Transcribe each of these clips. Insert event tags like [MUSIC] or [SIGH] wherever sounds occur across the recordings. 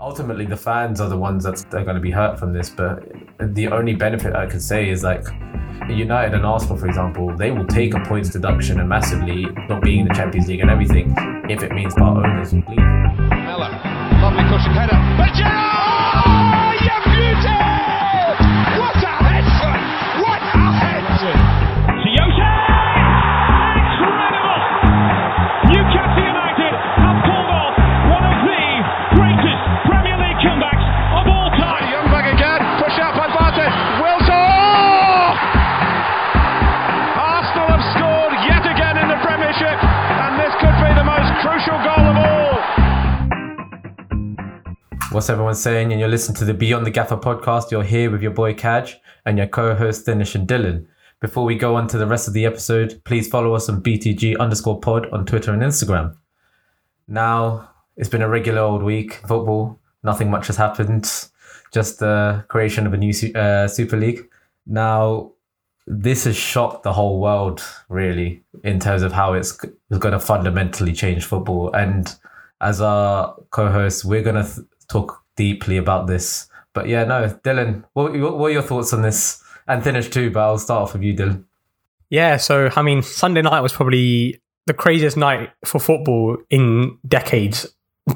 ultimately the fans are the ones that are going to be hurt from this. But the only benefit I could say is like United and Arsenal, for example, they will take a points deduction and massively not being in the Champions League and everything if it means part owners will leave. Miller, lovely cushion header, but Gerrard! What's everyone saying? And you're listening to the Beyond the Gaffer podcast. You're here with your boy Kaj and your co-host Dinesh and Dylan. Before we go on to the rest of the episode, please follow us on BTG underscore pod on Twitter and Instagram. Now, it's been a regular old week football. Nothing much has happened. Just the creation of a new uh, Super League. Now, this has shocked the whole world, really, in terms of how it's, it's going to fundamentally change football. And as our co-host, we're going to th- talk deeply about this. But yeah, no, Dylan, what, what are your thoughts on this? And finish too, but I'll start off with you, Dylan. Yeah, so I mean, Sunday night was probably the craziest night for football in decades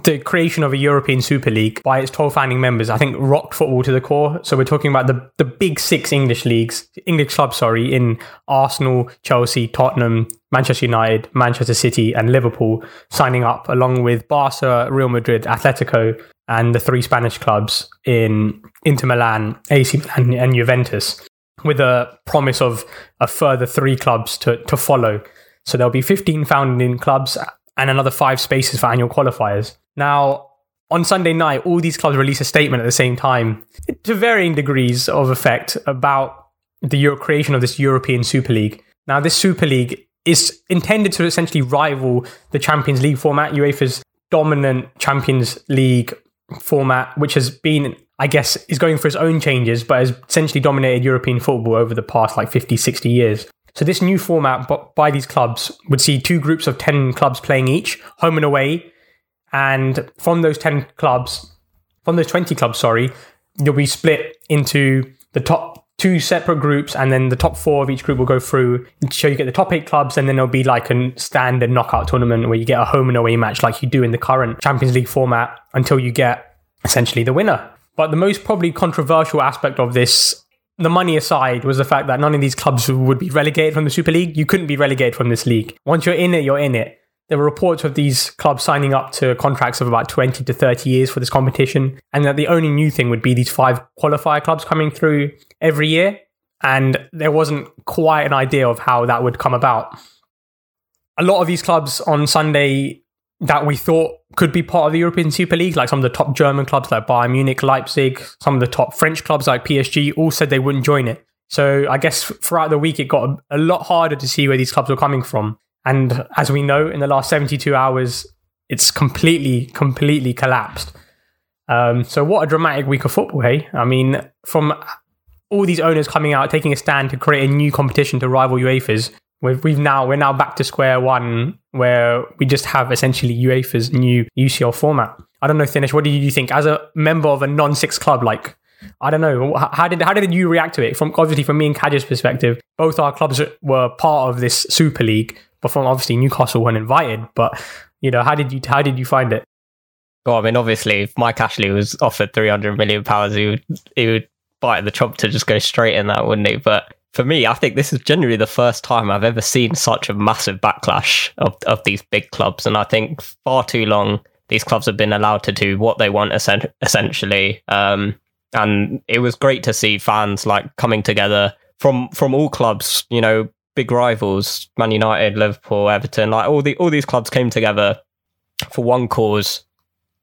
the creation of a European Super League by its 12 founding members, I think rocked football to the core. So we're talking about the, the big six English leagues, English clubs, sorry, in Arsenal, Chelsea, Tottenham, Manchester United, Manchester City, and Liverpool signing up, along with Barca, Real Madrid, Atletico, and the three Spanish clubs in Inter Milan, AC Milan, and Juventus, with a promise of a further three clubs to, to follow. So there'll be 15 founding clubs and another five spaces for annual qualifiers. Now, on Sunday night, all these clubs release a statement at the same time, to varying degrees of effect, about the Euro- creation of this European Super League. Now, this Super League is intended to essentially rival the Champions League format, UEFA's dominant Champions League format, which has been, I guess, is going for its own changes, but has essentially dominated European football over the past like 50, 60 years. So this new format by these clubs would see two groups of 10 clubs playing each, home and away. And from those 10 clubs, from those 20 clubs, sorry, you'll be split into the top two separate groups, and then the top four of each group will go through. So you get the top eight clubs, and then there'll be like a standard knockout tournament where you get a home and away match like you do in the current Champions League format until you get essentially the winner. But the most probably controversial aspect of this the money aside was the fact that none of these clubs would be relegated from the Super League. You couldn't be relegated from this league. Once you're in it, you're in it. There were reports of these clubs signing up to contracts of about 20 to 30 years for this competition, and that the only new thing would be these five qualifier clubs coming through every year. And there wasn't quite an idea of how that would come about. A lot of these clubs on Sunday that we thought could be part of the European Super League, like some of the top German clubs like Bayern Munich, Leipzig, some of the top French clubs like PSG, all said they wouldn't join it. So I guess throughout the week, it got a lot harder to see where these clubs were coming from. And as we know, in the last 72 hours, it's completely, completely collapsed. Um, so what a dramatic week of football, hey? I mean, from all these owners coming out, taking a stand to create a new competition to rival UEFA's, We've, we've now we're now back to square one where we just have essentially UEFA's new UCL format. I don't know, Dinesh. What do you think as a member of a non-six club? Like, I don't know. How did how did you react to it? From obviously from me and Kaj's perspective, both our clubs were part of this Super League, but from obviously Newcastle weren't invited. But you know, how did you how did you find it? Well, I mean, obviously, if Mike Ashley was offered three hundred million pounds, he would he would bite the chop to just go straight in that, wouldn't he? But for me, I think this is generally the first time I've ever seen such a massive backlash of, of these big clubs. And I think far too long these clubs have been allowed to do what they want essentially. Um, and it was great to see fans like coming together from from all clubs, you know, big rivals, Man United, Liverpool, Everton, like all the all these clubs came together for one cause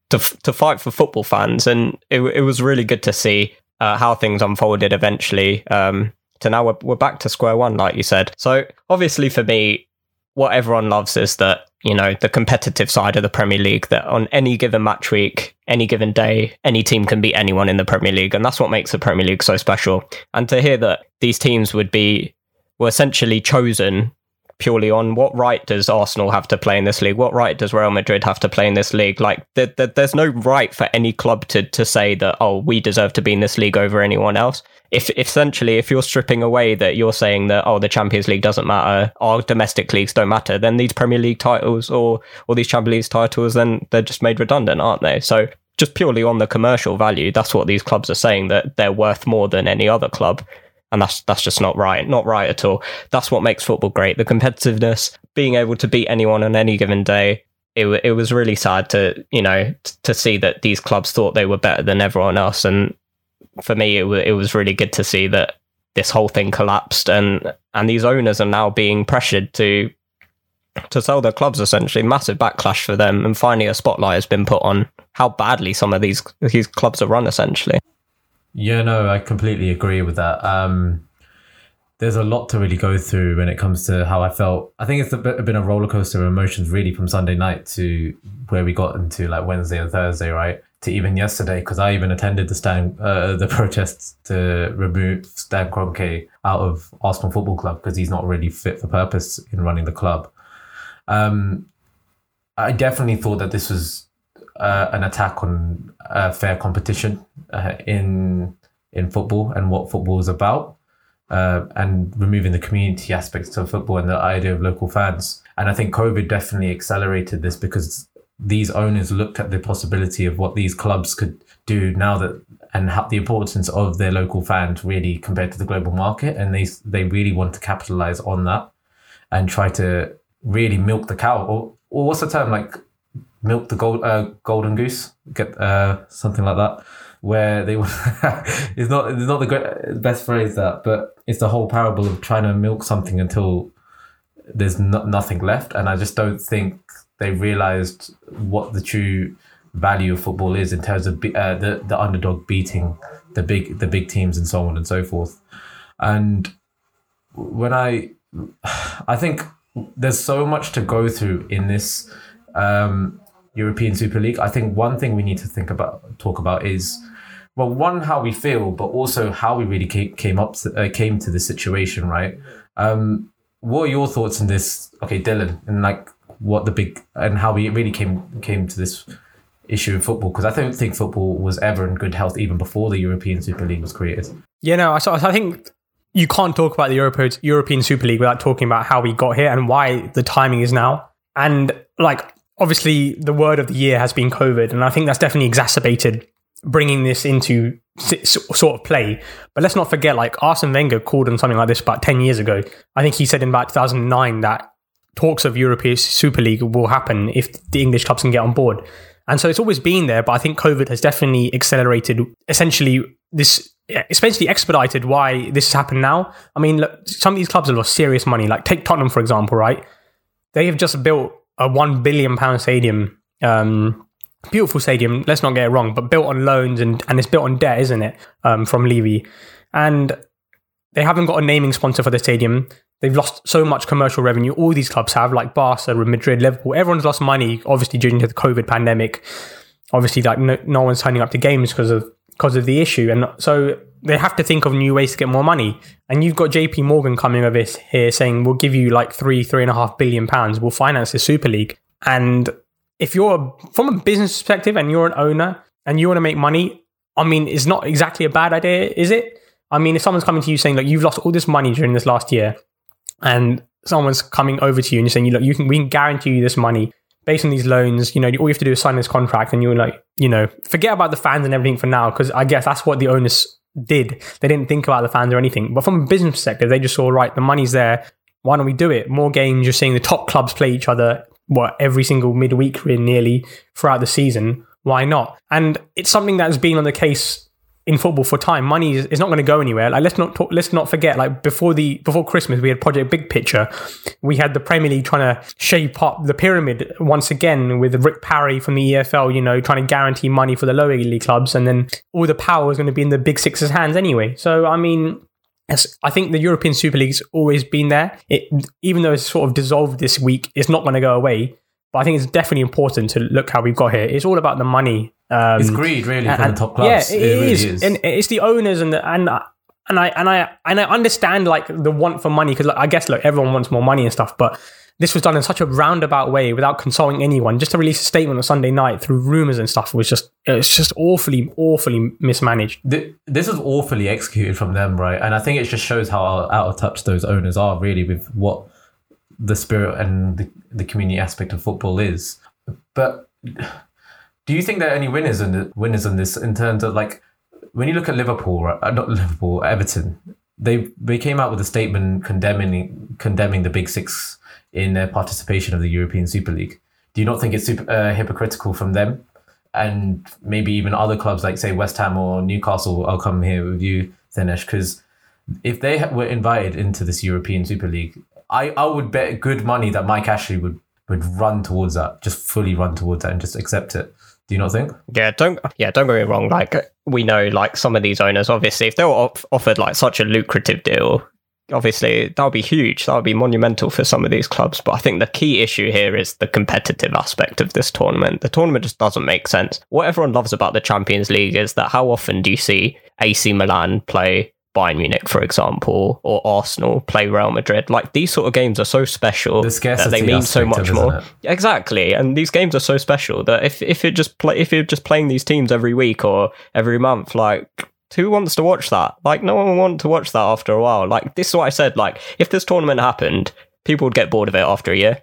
to to fight for football fans, and it it was really good to see uh, how things unfolded eventually. Um, to now we're, we're back to square one, like you said. So obviously for me, what everyone loves is that, you know, the competitive side of the Premier League, that on any given match week, any given day, any team can beat anyone in the Premier League. And that's what makes the Premier League so special. And to hear that these teams would be, were essentially chosen purely on what right does Arsenal have to play in this league? What right does Real Madrid have to play in this league? Like, there, there, there's no right for any club to to say that oh, we deserve to be in this league over anyone else. If essentially, if you're stripping away that you're saying that oh, the Champions League doesn't matter, our domestic leagues don't matter, then these Premier League titles or or these Champions League titles, then they're just made redundant, aren't they? So just purely on the commercial value, that's what these clubs are saying that they're worth more than any other club. And that's that's just not right, not right at all. That's what makes football great: the competitiveness, being able to beat anyone on any given day. It, it was really sad to you know to see that these clubs thought they were better than everyone else, and for me, it, w- it was really good to see that this whole thing collapsed, and and these owners are now being pressured to to sell their clubs. Essentially, massive backlash for them, and finally, a spotlight has been put on how badly some of these these clubs are run. Essentially, Yeah, no, I completely agree with that. Um, there's a lot to really go through when it comes to how I felt. I think it's a bit, been a roller coaster of emotions, really, from Sunday night to where we got into like Wednesday and Thursday, right? To even yesterday, because I even attended the stand, uh, the [LAUGHS] protests to remove Stan Kroenke out of Arsenal Football Club because he's not really fit for purpose in running the club. Um, I definitely thought that this was uh, an attack on uh, fair competition uh, in in football and what football is about, uh, and removing the community aspects of football and the idea of local fans. And I think COVID definitely accelerated this because these owners looked at the possibility of what these clubs could do now that and the importance of their local fans really compared to the global market, and they they really want to capitalize on that and try to really milk the cow. Or, or what's the term? Like milk the gold uh, golden goose get uh, something like that where they [LAUGHS] it's not it's not the great, best phrase that but it's the whole parable of trying to milk something until there's no, nothing left. And i just don't think they realized what the true value of football is in terms of be, uh, the the underdog beating the big the big teams and so on and so forth. And when i [SIGHS] i think there's so much to go through in this um, European Super League. I think one thing we need to think about, talk about is, well, one how we feel, but also how we really came, up, to, uh, came to the situation, right? Um, what are your thoughts on this? Okay, Dylan, and like what the big and how we really came came to this issue in football because I don't think football was ever in good health even before the European Super League was created. Yeah, no, I, I think you can't talk about the European Super League without talking about how we got here and why the timing is now. And like, obviously, the word of the year has been COVID, and I think that's definitely exacerbated bringing this into sort of play. But let's not forget, like Arsene Wenger called on something like this about ten years ago. I think he said in about 2009 that talks of European Super League will happen if the English clubs can get on board. And so it's always been there, but I think COVID has definitely accelerated essentially this especially expedited why this has happened now. I mean, look, some of these clubs have lost serious money. Like take Tottenham for example, right? They have just built a one billion pound stadium, um, beautiful stadium. Let's not get it wrong, but built on loans and and it's built on debt, isn't it? Um, from Levy, and they haven't got a naming sponsor for the stadium. They've lost so much commercial revenue. All these clubs have, like Barca, Madrid, Liverpool. Everyone's lost money, obviously, during the COVID pandemic. Obviously, like no, no one's turning up to games because of because of the issue. And so they have to think of new ways to get more money. And you've got JP Morgan coming over here saying, we'll give you like three, three and a half billion pounds. We'll finance the Super League. And if you're from a business perspective and you're an owner and you want to make money, I mean, it's not exactly a bad idea, is it? I mean, if someone's coming to you saying, like, you've lost all this money during this last year, and someone's coming over to you and you're saying, look, you can, we can guarantee you this money based on these loans, you know, all you have to do is sign this contract and you're like, you know, forget about the fans and everything for now, because I guess that's what the owners did. They didn't think about the fans or anything. But from a business perspective, they just saw, right, the money's there. Why don't we do it? More games. You're seeing the top clubs play each other, what, every single midweek, nearly throughout the season. Why not? And it's something that's been on the case in football for time. Money is, is not going to go anywhere. Like let's not talk, let's not forget. Like before the before Christmas, we had Project Big Picture. We had the Premier League trying to shape up the pyramid once again with Rick Parry from the EFL. You know, trying to guarantee money for the lower league clubs, and then all the power is going to be in the Big Six's hands anyway. So I mean. I think the European Super League's always been there. It, even though it's sort of dissolved this week, it's not going to go away. But I think it's definitely important to look how we've got here. It's all about the money um, it's greed, really, from the top clubs. Yeah, it, it, it really is. is. and it's the owners and the, and and I and I and I understand like the want for money because like, I guess look, everyone wants more money and stuff, but this was done in such a roundabout way without consulting anyone. Just to release a statement on Sunday night through rumors and stuff was just it's just awfully awfully mismanaged. This was awfully executed from them, right? And I think it just shows how out of touch those owners are really with what the spirit and the, the community aspect of football is. But do you think there are any winners in the winners in this in terms of like when you look at Liverpool, right, uh, not Liverpool, Everton, they they came out with a statement condemning condemning the Big Six in their participation of the European Super League. Do you not think it's super, uh, hypocritical from them? And maybe even other clubs like, say, West Ham or Newcastle, I'll come here with you, Dinesh, because if they were invited into this European Super League, I, I would bet good money that Mike Ashley would, would run towards that, just fully run towards that and just accept it. Do you not think? Yeah, don't yeah, don't get me wrong. Like we know, like some of these owners, obviously, if they were off- offered like such a lucrative deal, obviously that would be huge. That would be monumental for some of these clubs. But I think the key issue here is the competitive aspect of this tournament. The tournament just doesn't make sense. What everyone loves about the Champions League is that how often do you see AC Milan play Bayern Munich, for example, or Arsenal play Real Madrid. Like these sort of games are so special the that they mean so much more. Exactly, and these games are so special that if if it just play if you're just playing these teams every week or every month, like who wants to watch that? Like, no one will want to watch that after a while. Like, this is what I said. Like, if this tournament happened, people would get bored of it after a year.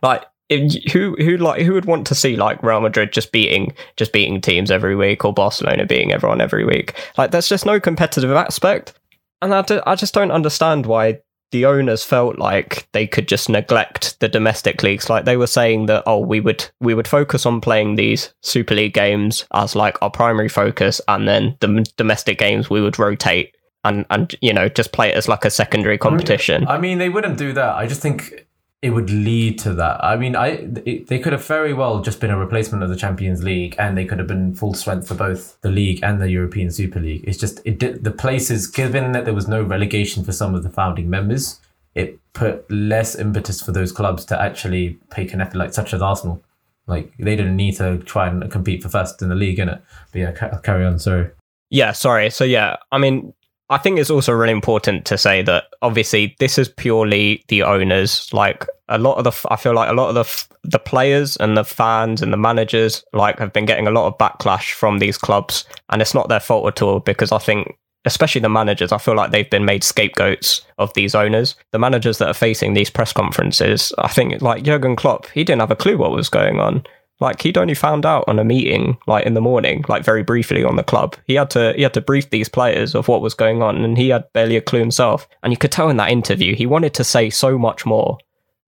Like, who who like who would want to see like Real Madrid just beating just beating teams every week or Barcelona beating everyone every week? Like, there's just no competitive aspect, and I, do, I just don't understand why the owners felt like they could just neglect the domestic leagues. Like they were saying that, oh, we would we would focus on playing these Super League games as like our primary focus, and then the domestic games we would rotate and and you know just play it as like a secondary competition. I mean, I mean they wouldn't do that. I just think it would lead to that. I mean, I it, they could have very well just been a replacement of the Champions League, and they could have been full strength for both the league and the European Super League. It's just it did the places given that there was no relegation for some of the founding members. It put less impetus for those clubs to actually take an effort, like such as Arsenal. Like they didn't need to try and compete for first in the league, innit? But yeah, carry on. Sorry. Yeah, sorry. So yeah, I mean, I think it's also really important to say that obviously this is purely the owners. Like a lot of the, I feel like a lot of the the players and the fans and the managers like have been getting a lot of backlash from these clubs, and it's not their fault at all because I think. Especially the managers, I feel like they've been made scapegoats of these owners. The managers that are facing these press conferences, I think, like Jurgen Klopp, he didn't have a clue what was going on. Like he'd only found out on a meeting, like in the morning, like very briefly on the club. He had to he had to brief these players of what was going on, and he had barely a clue himself. And you could tell in that interview he wanted to say so much more,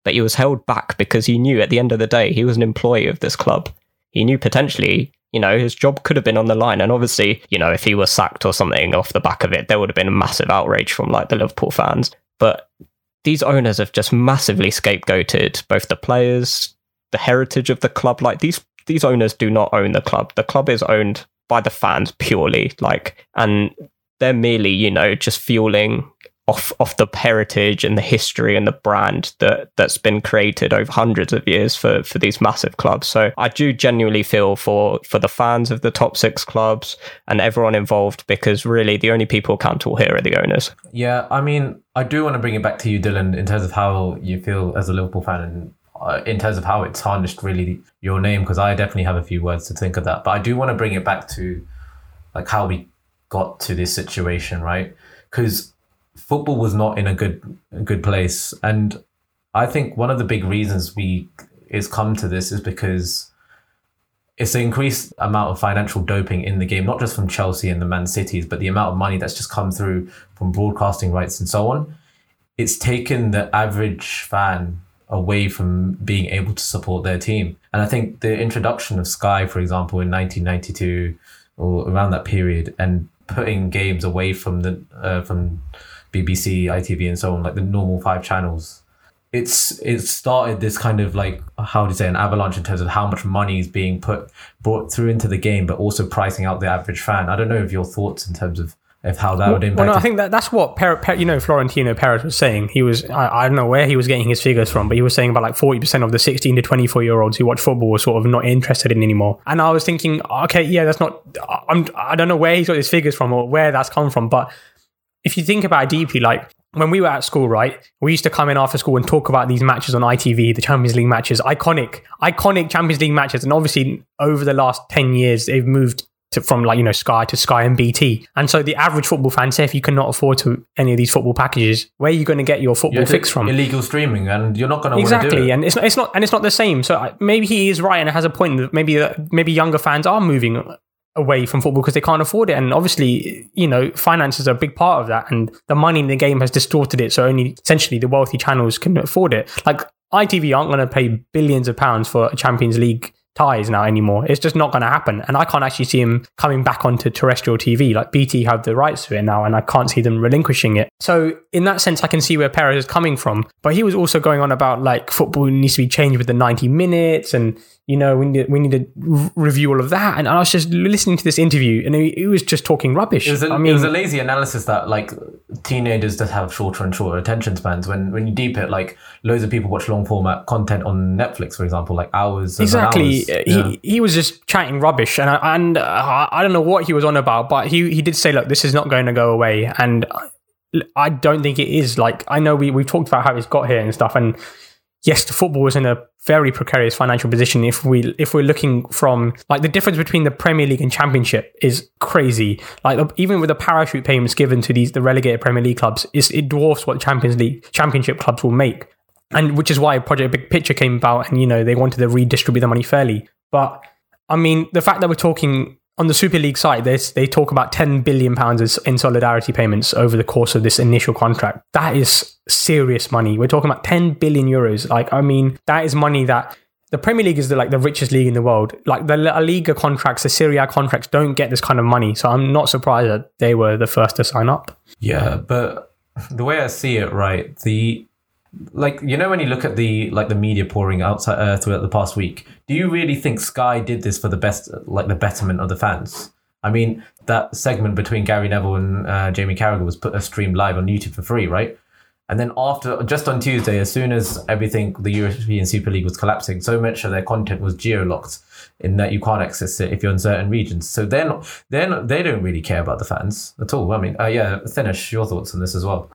but he was held back because he knew at the end of the day he was an employee of this club. He knew potentially, you know, his job could have been on the line, and obviously, you know, if he was sacked or something off the back of it, there would have been a massive outrage from like the Liverpool fans. But these owners have just massively scapegoated both the players, the heritage of the club. Like these these owners do not own the club. The club is owned by the fans purely. Like and they're merely, you know, just fueling off off the heritage and the history and the brand that that's been created over hundreds of years for for these massive clubs. So I do genuinely feel for for the fans of the top six clubs and everyone involved because really the only people accountable here are the owners. Yeah, I mean, I do want to bring it back to you, Dylan, in terms of how you feel as a Liverpool fan and uh, in terms of how it tarnished really your name because I definitely have a few words to think of that. But I do want to bring it back to like how we got to this situation, right? Because football was not in a good a good place, and I think one of the big reasons we is come to this is because it's the increased amount of financial doping in the game, not just from Chelsea and the Man Cities, but the amount of money that's just come through from broadcasting rights and so on. It's taken the average fan away from being able to support their team. And I think the introduction of Sky, for example, in 1992 or around that period, and putting games away from the uh, from BBC, ITV, and so on, like the normal five channels, it's it started this kind of like how do you say an avalanche in terms of how much money is being put brought through into the game, but also pricing out the average fan. I don't know if your thoughts in terms of of how that would impact. Well, no, I think that that's what per, per, you know Florentino Perez was saying. He was I, I, don't know where he was getting his figures from, but he was saying about like forty percent of the sixteen to twenty four year olds who watch football were sort of not interested in anymore. And I was thinking, okay, yeah, that's not. I'm I don't know where he's got his figures from or where that's come from, but if you think about it deeply, like when we were at school, right, we used to come in after school and talk about these matches on ITV, the Champions League matches, iconic, iconic Champions League matches. And obviously, over the last 10 years, they've moved to, from like, you know, Sky to Sky and BT. And so the average football fan, say if you cannot afford to any of these football packages, where are you going to get your football fix from? illegal streaming, and you're not going to Exactly, do it. and it's not, it's not, and it's not the same. So maybe he is right, and it has a point that maybe uh, maybe younger fans are moving away from football because they can't afford it, and obviously, you know, finances are a big part of that, and the money in the game has distorted it. So only essentially the wealthy channels can afford it. Like ITV aren't going to pay billions of pounds for a Champions League ties now anymore. It's just not going to happen, and I can't actually see him coming back onto terrestrial TV. Like BT have the rights to it now, and I can't see them relinquishing it. So in that sense, I can see where Perez is coming from. But he was also going on about like football needs to be changed with the ninety minutes, and you know we need we need to r- review all of that. And I was just listening to this interview, and he, he was just talking rubbish. It was, a, I it was a lazy analysis that like teenagers just have shorter and shorter attention spans. When when you deep it, like loads of people watch long format content on Netflix, for example, like hours. and Exactly. hours. Yeah. He he was just chatting rubbish, and I, and uh, I don't know what he was on about, but he he did say, "Look, this is not going to go away," and I don't think it is. Like I know we we've talked about how he's got here and stuff, and yes, the football is in a very precarious financial position. If we if we're looking from like the difference between the Premier League and Championship is crazy. Like even with the parachute payments given to these the relegated Premier League clubs, is it dwarfs what Champions League Championship clubs will make and which is why Project Big Picture came about, and you know they wanted to redistribute the money fairly. But I mean, the fact that we're talking on the Super League side, they talk about ten billion pounds in solidarity payments over the course of this initial contract. That is serious money. We're talking about ten billion euros. Like, I mean, that is money that. The Premier League is the, like the richest league in the world. Like the La Liga contracts, the Serie A contracts don't get this kind of money. So I'm not surprised that they were the first to sign up. Yeah, but the way I see it, right, the like you know when you look at the like the media pouring outside uh, throughout the past week, do you really think Sky did this for the best, like the betterment of the fans? I mean, that segment between Gary Neville and uh, Jamie Carragher was put a stream live on YouTube for free, right? And then after, just on Tuesday, as soon as everything, the European Super League was collapsing, so much of their content was geo-locked in that you can't access it if you're in certain regions. So they're they're they don't really care about the fans at all. I mean, uh, yeah, finish your thoughts on this as well.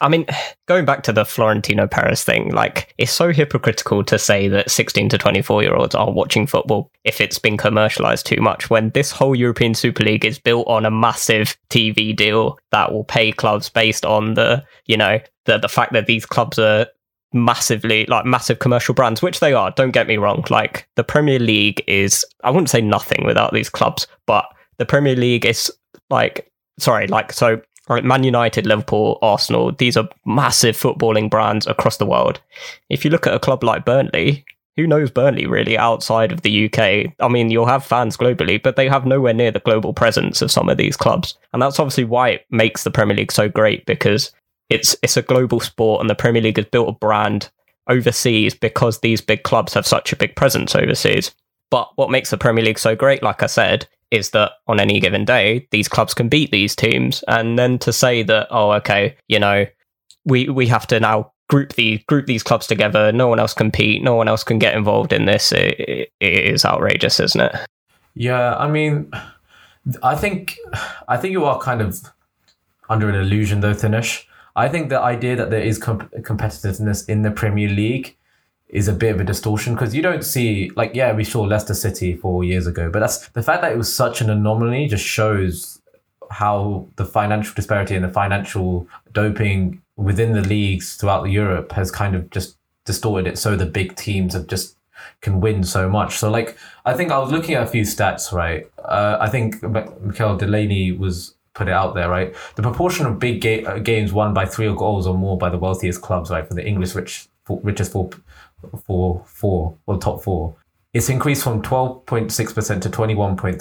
I mean, [SIGHS] going back to the Florentino Perez thing, like it's so hypocritical to say that 16 to 24 year olds are watching football if it's been commercialized too much when this whole European Super League is built on a massive TV deal that will pay clubs based on the, you know, the the fact that these clubs are massively like massive commercial brands, which they are, don't get me wrong. Like the Premier League is I wouldn't say nothing without these clubs, but the Premier League is like sorry, like so Right, Man United, Liverpool, Arsenal, these are massive footballing brands across the world. If you look at a club like Burnley, who knows Burnley really outside of the UK? I mean, you'll have fans globally, but they have nowhere near the global presence of some of these clubs. And that's obviously why it makes the Premier League so great because it's it's a global sport and the Premier League has built a brand overseas because these big clubs have such a big presence overseas. But what makes the Premier League so great, like I said, is that on any given day, these clubs can beat these teams. And then to say that, oh, okay, you know, we, we have to now group the group these clubs together. No one else compete. No one else can get involved in this. It, it, it is outrageous, isn't it? Yeah, I mean, I think I think you are kind of under an illusion though, Dinesh. I think the idea that there is comp- competitiveness in the Premier League is a bit of a distortion because you don't see like yeah we saw Leicester City four years ago, but that's the fact that it was such an anomaly just shows how the financial disparity and the financial doping within the leagues throughout Europe has kind of just distorted it so the big teams have just can win so much. So like I think I was looking at a few stats, right? Uh, I think Miguel Delaney was put it out there, right? The proportion of big ga- games won by three or goals or more by the wealthiest clubs, right, for the English rich richest four four four or top four. It's increased from 12.6% to 21.3%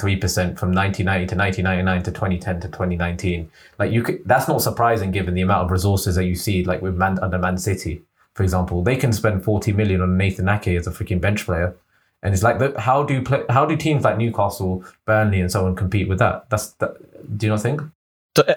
from 1990 to 1999 to 2010 to 2019. Like you could, that's not surprising given the amount of resources that you see like with Man under Man City, for example. They can spend 40 million on Nathan Ake as a freaking bench player. And it's like, how do play, how do teams like Newcastle, Burnley, and so on compete with that? That's that, do you not think?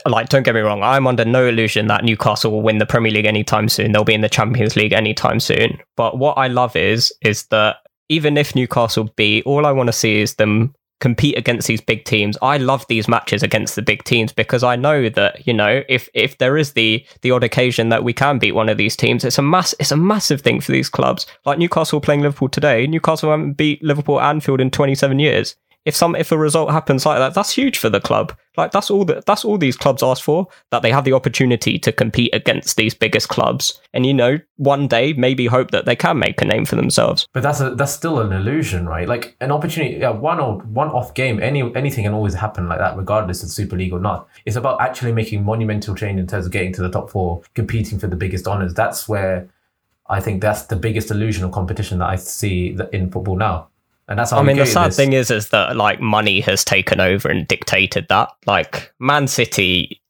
Like don't get me wrong i'm under no illusion that newcastle will win the premier league anytime soon they'll be in the champions league anytime soon but what i love is is that even if newcastle beat all i want to see is them compete against these big teams. I love these matches against the big teams because I know that you know if if there is the the odd occasion that we can beat one of these teams, it's a mass it's a massive thing for these clubs. Like Newcastle playing Liverpool today, Newcastle haven't beat Liverpool Anfield in 27 years if some if a result happens like that, that's huge for the club. Like that's all that that's all these clubs ask for that they have the opportunity to compete against these biggest clubs, and you know one day maybe hope that they can make a name for themselves. But that's a that's still an illusion, right? Like an opportunity, yeah, one or one off game, any anything can always happen like that, regardless of Super League or not. It's about actually making monumental change in terms of getting to the top four, competing for the biggest honors. That's where I think that's the biggest illusion of competition that I see in football now. And that's I mean, the sad this. thing is, is that like money has taken over and dictated that. Like Man City,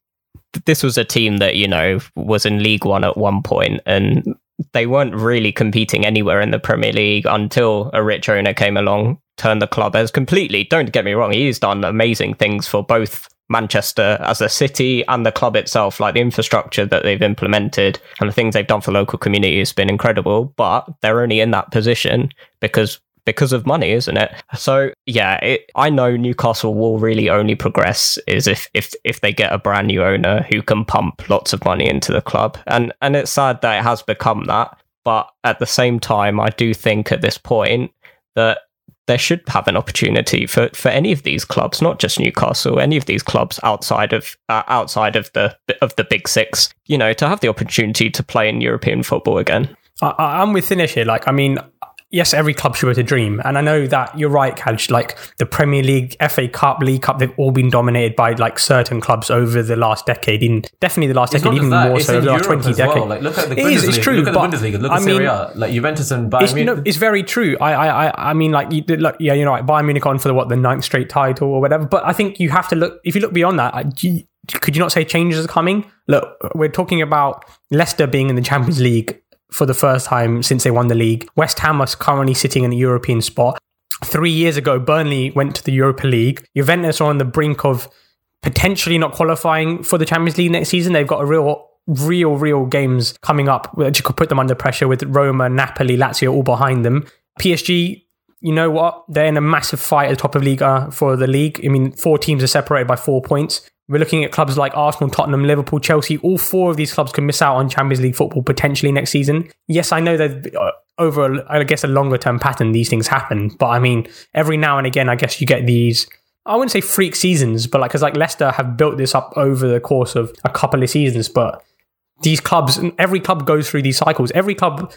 this was a team that you know was in League One at one point, and they weren't really competing anywhere in the Premier League until a rich owner came along, turned the club as completely. Don't get me wrong, he's done amazing things for both Manchester as a city and the club itself, like the infrastructure that they've implemented and the things they've done for local community has been incredible. But they're only in that position because because of money, isn't it? So yeah, it, I know Newcastle will really only progress is if if if they get a brand new owner who can pump lots of money into the club, and and it's sad that it has become that. But at the same time, I do think at this point that there should have an opportunity for, for any of these clubs, not just Newcastle, any of these clubs outside of uh, outside of the of the big six, you know, to have the opportunity to play in European football again. I, am with Dinesh here. Like, I mean, yes, every club should be a dream. And I know that you're right, Kaj. Like the Premier League, FA Cup, League Cup, they've all been dominated by like certain clubs over the last decade. In definitely the last it's decade, even that. more so over the last twenty decades. Well. Like look at the it Bundesliga. Is, it's true. Look at the Bundesliga. Look at I Serie A. Like Juventus and Bayern. It's, no, it's very true. I, I, I mean, like, you, like, yeah, you know, like Bayern Munich on for the what the ninth straight title or whatever. But I think you have to look. If you look beyond that, could you not say changes are coming? Look, we're talking about Leicester being in the Champions League for the first time since they won the league. West Ham are currently sitting in the European spot. Three years ago, Burnley went to the Europa League. Juventus are on the brink of potentially not qualifying for the Champions League next season. They've got a real real, real games coming up which could put them under pressure with Roma, Napoli, Lazio all behind them. PSG, you know what? They're in a massive fight at the top of Liga for the league. I mean, four teams are separated by four points. We're looking at clubs like Arsenal, Tottenham, Liverpool, Chelsea. All four of these clubs can miss out on Champions League football potentially next season. Yes, I know that uh, over, I guess, a longer term pattern, these things happen. But I mean, every now and again, I guess you get these. I wouldn't say freak seasons, but like, because like Leicester have built this up over the course of a couple of seasons. But these clubs, every club goes through these cycles. Every club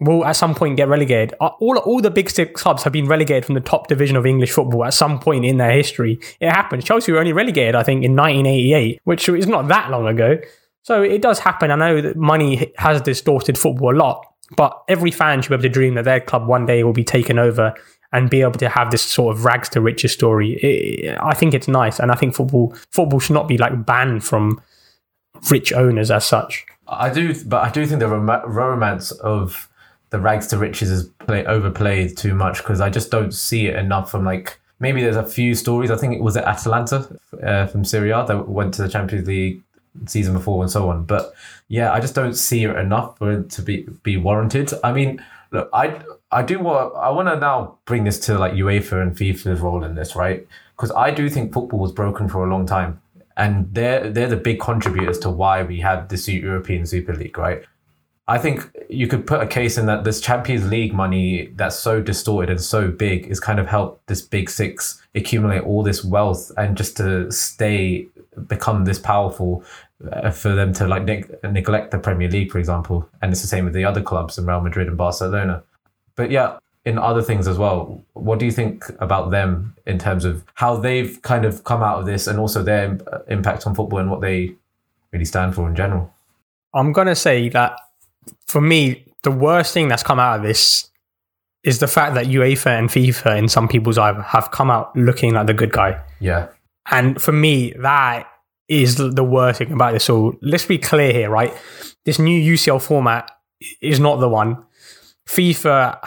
will at some point get relegated. Uh, all, all the big six clubs have been relegated from the top division of English football at some point in their history. It happened. Chelsea were only relegated, I think, in 1988, which is not that long ago. So it does happen. I know that money has distorted football a lot, but every fan should be able to dream that their club one day will be taken over and be able to have this sort of rags to riches story. It, I think it's nice, and I think football football should not be like banned from rich owners as such. I do, but I do think the rom- romance of the rags to riches is play, overplayed too much because I just don't see it enough from like maybe there's a few stories. I think it was at Atalanta uh, from Serie A that went to the Champions League season before and so on. But yeah, I just don't see it enough for it to be be warranted. I mean, look, I I do want I want to now bring this to like UEFA and FIFA's role in this, right? Because I do think football was broken for a long time. And they're they're the big contributors to why we have this European Super League, right? I think you could put a case in that this Champions League money that's so distorted and so big is kind of helped this big six accumulate all this wealth and just to stay become this powerful uh, for them to like ne- neglect the Premier League, for example. And it's the same with the other clubs in Real Madrid and Barcelona. But yeah, in other things as well, what do you think about them in terms of how they've kind of come out of this and also their impact on football and what they really stand for in general? I'm going to say that for me, the worst thing that's come out of this is the fact that UEFA and FIFA, in some people's eyes, have come out looking like the good guy. Yeah. And for me, that is the worst thing about this. So let's be clear here, right? This new UCL format is not the one. FIFA,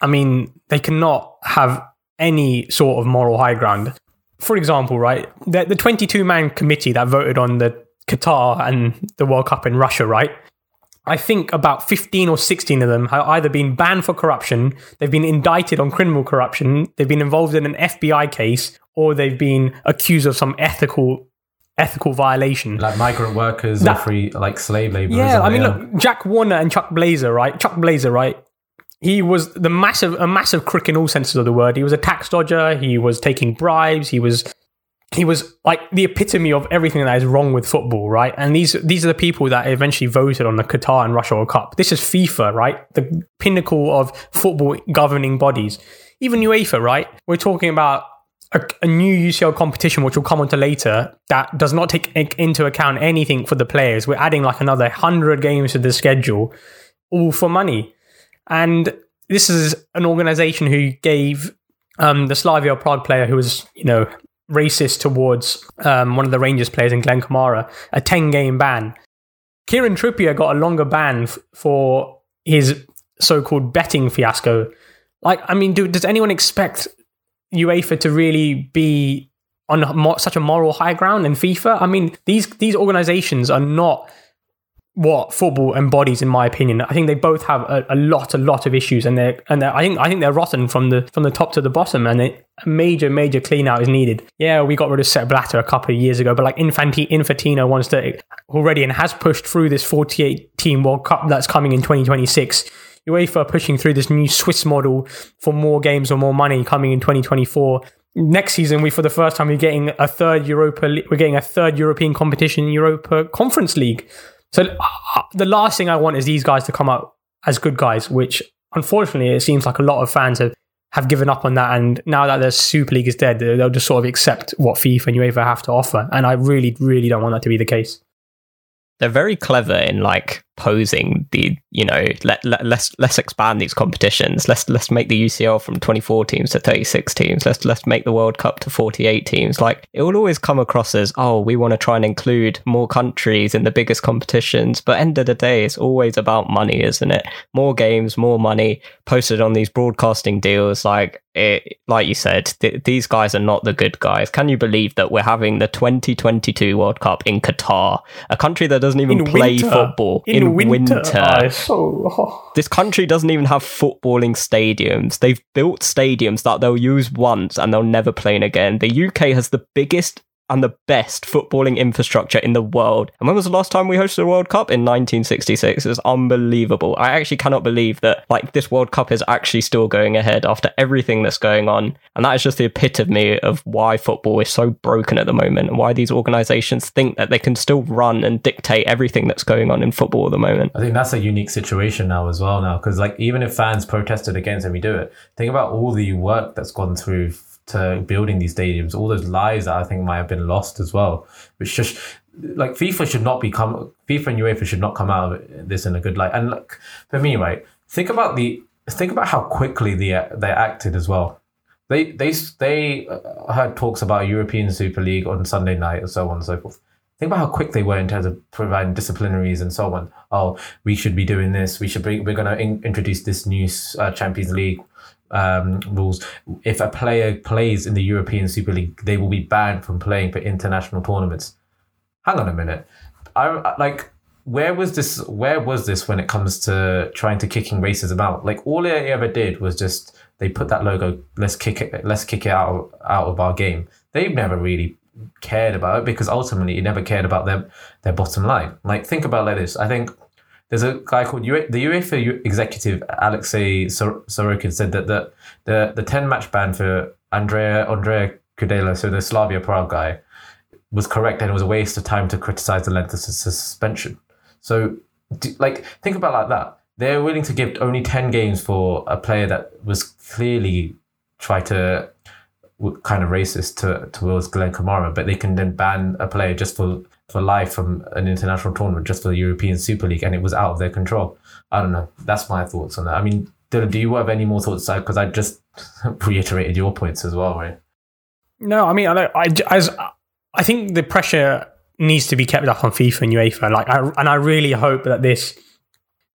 I mean, they cannot have any sort of moral high ground. For example, right, the, the 22 man committee that voted on the Qatar and the World Cup in Russia, right? I think about 15 or 16 of them have either been banned for corruption, they've been indicted on criminal corruption, they've been involved in an FBI case, or they've been accused of some ethical ethical violation. Like migrant workers That- or free, like slave laborers. Yeah, I mean, look, Jack Warner and Chuck Blazer, right? Chuck Blazer, right? He was the massive, a massive crook in all senses of the word. He was a tax dodger. He was taking bribes. He was, he was like the epitome of everything that is wrong with football, right? And these, these are the people that eventually voted on the Qatar and Russia World Cup. This is FIFA, right? The pinnacle of football governing bodies. Even UEFA, right? We're talking about a, a new UCL competition, which we'll come on to later, that does not take into account anything for the players. We're adding like another 100 games to the schedule, all for money. And this is an organization who gave um, the Slavia Prague player who was, you know, racist towards um, one of the Rangers players in Glenn Kamara a 10 game ban. Kieran Trippier got a longer ban f- for his so called betting fiasco. Like, I mean, do, does anyone expect UEFA to really be on mo- such a moral high ground in FIFA? I mean, these these organizations are not what football embodies, in my opinion. I think they both have a, a lot, a lot of issues, and they're and they're, I think I think they're rotten from the from the top to the bottom, and a major, major clean out is needed. Yeah, we got rid of Sepp Blatter a couple of years ago, but like Infanti, Infantino wants to already and has pushed through this 48 team World Cup that's coming in 2026. UEFA are pushing through this new Swiss model for more games or more money coming in 2024. Next season, we for the first time we're getting a third Europa. We're getting a third European competition, Europa Conference League. So uh, the last thing I want is these guys to come out as good guys, which unfortunately it seems like a lot of fans have, have given up on that. And now that the Super League is dead, they'll just sort of accept what FIFA and UEFA have to offer. And I really, really don't want that to be the case. they're very clever in like posing the you know let, let let's let's expand these competitions. Let's let's make the UCL from 24 teams to 36 teams. Let's let's make the World Cup to 48 teams. Like it will always come across as oh we want to try and include more countries in the biggest competitions. But end of the day it's always about money isn't it? More games more money posted on these broadcasting deals. Like it like you said th- these guys are not the good guys. Can you believe that we're having the 2022 World Cup in Qatar a country that doesn't even In play winter. football? In, winter, winter. Oh, [LAUGHS] oh. This country doesn't even have footballing stadiums. They've built stadiums that they'll use once and they'll never play in again. The UK has the biggest and the best footballing infrastructure in the world. And when was the last time we hosted a World Cup? In 1966. It's unbelievable. I actually cannot believe that like this World Cup is actually still going ahead after everything that's going on. And that is just the epitome of why football is so broken at the moment and why these organizations think that they can still run and dictate everything that's going on in football at the moment. I think that's a unique situation now as well now because like even if fans protested against and we do it, think about all the work that's gone through to building these stadiums, all those lives that I think might have been lost as well, which just like FIFA should not become FIFA and UEFA should not come out of this in a good light. And look, for me, right, think about the think about how quickly they they acted as well. They they they uh, had talks about European Super League on Sunday night and so on and so forth. Think about how quick they were in terms of providing disciplinaries and so on. Oh, we should be doing this. We should be. We're going to in- introduce this new uh, Champions League um, rules. If a player plays in the European Super League, they will be banned from playing for international tournaments. Hang on a minute. I like. Where was this? Where was this when it comes to trying to kicking racism out? Like all they ever did was just they put that logo. Let's kick it. Let's kick it out out of our game. They've never really cared about it because ultimately it never cared about their their bottom line. Like think about like this. I think there's a guy called U- the UEFA executive Alexei Sor- Sorokin said that the the the ten match ban for Andrea Andrea Kudela, so the Slavia Prague guy, was correct and it was a waste of time to criticize the length of the suspension. So, d- like, think about like that. They're willing to give only 10 games for a player that was clearly try to kind of racist to, towards Glenn Kamara, but they can then ban a player just for, for life from an international tournament, just for the European Super League, and it was out of their control. I don't know. That's my thoughts on that. I mean, Dylan, do you have any more thoughts? Uh, because I just [LAUGHS] reiterated your points as well, right? No, I mean, I, don't- I, as, I think the pressure needs to be kept up on FIFA and UEFA. Like, I, and I really hope that this,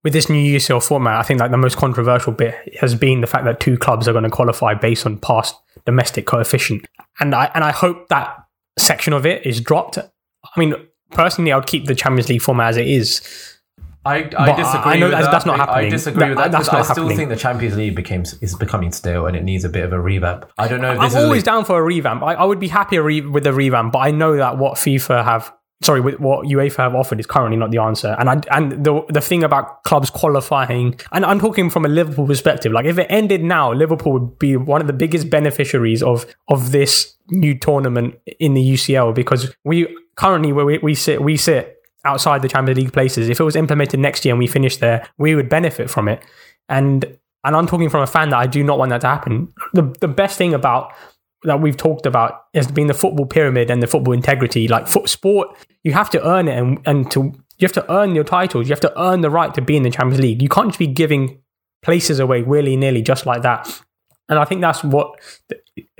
with this new UCL format, I think like the most controversial bit has been the fact that two clubs are going to qualify based on past domestic coefficient, and I and I hope that section of it is dropped. I mean, personally, I would keep the Champions League format as it is. I, I disagree. I know that's- that. that's not happening. I disagree That- with that. that's not I still happening. think the Champions League became is becoming stale and it needs a bit of a revamp. I don't know if this I'm is always down for a revamp. I, I would be happier re- with a revamp, but I know that what FIFA have, sorry, with what UEFA have offered is currently not the answer. And I, and the the thing about clubs qualifying, and I'm talking from a Liverpool perspective. Like if it ended now, Liverpool would be one of the biggest beneficiaries of of this new tournament in the UCL because we currently where we, we sit we sit outside the Champions League places. If it was implemented next year and we finished there, we would benefit from it. And and I'm talking from a fan that I do not want that to happen. The the best thing about that we've talked about has been the football pyramid and the football integrity. Like foot sport, you have to earn it and, and to you have to earn your titles. You have to earn the right to be in the Champions League. You can't just be giving places away willy nilly just like that. And I think that's what,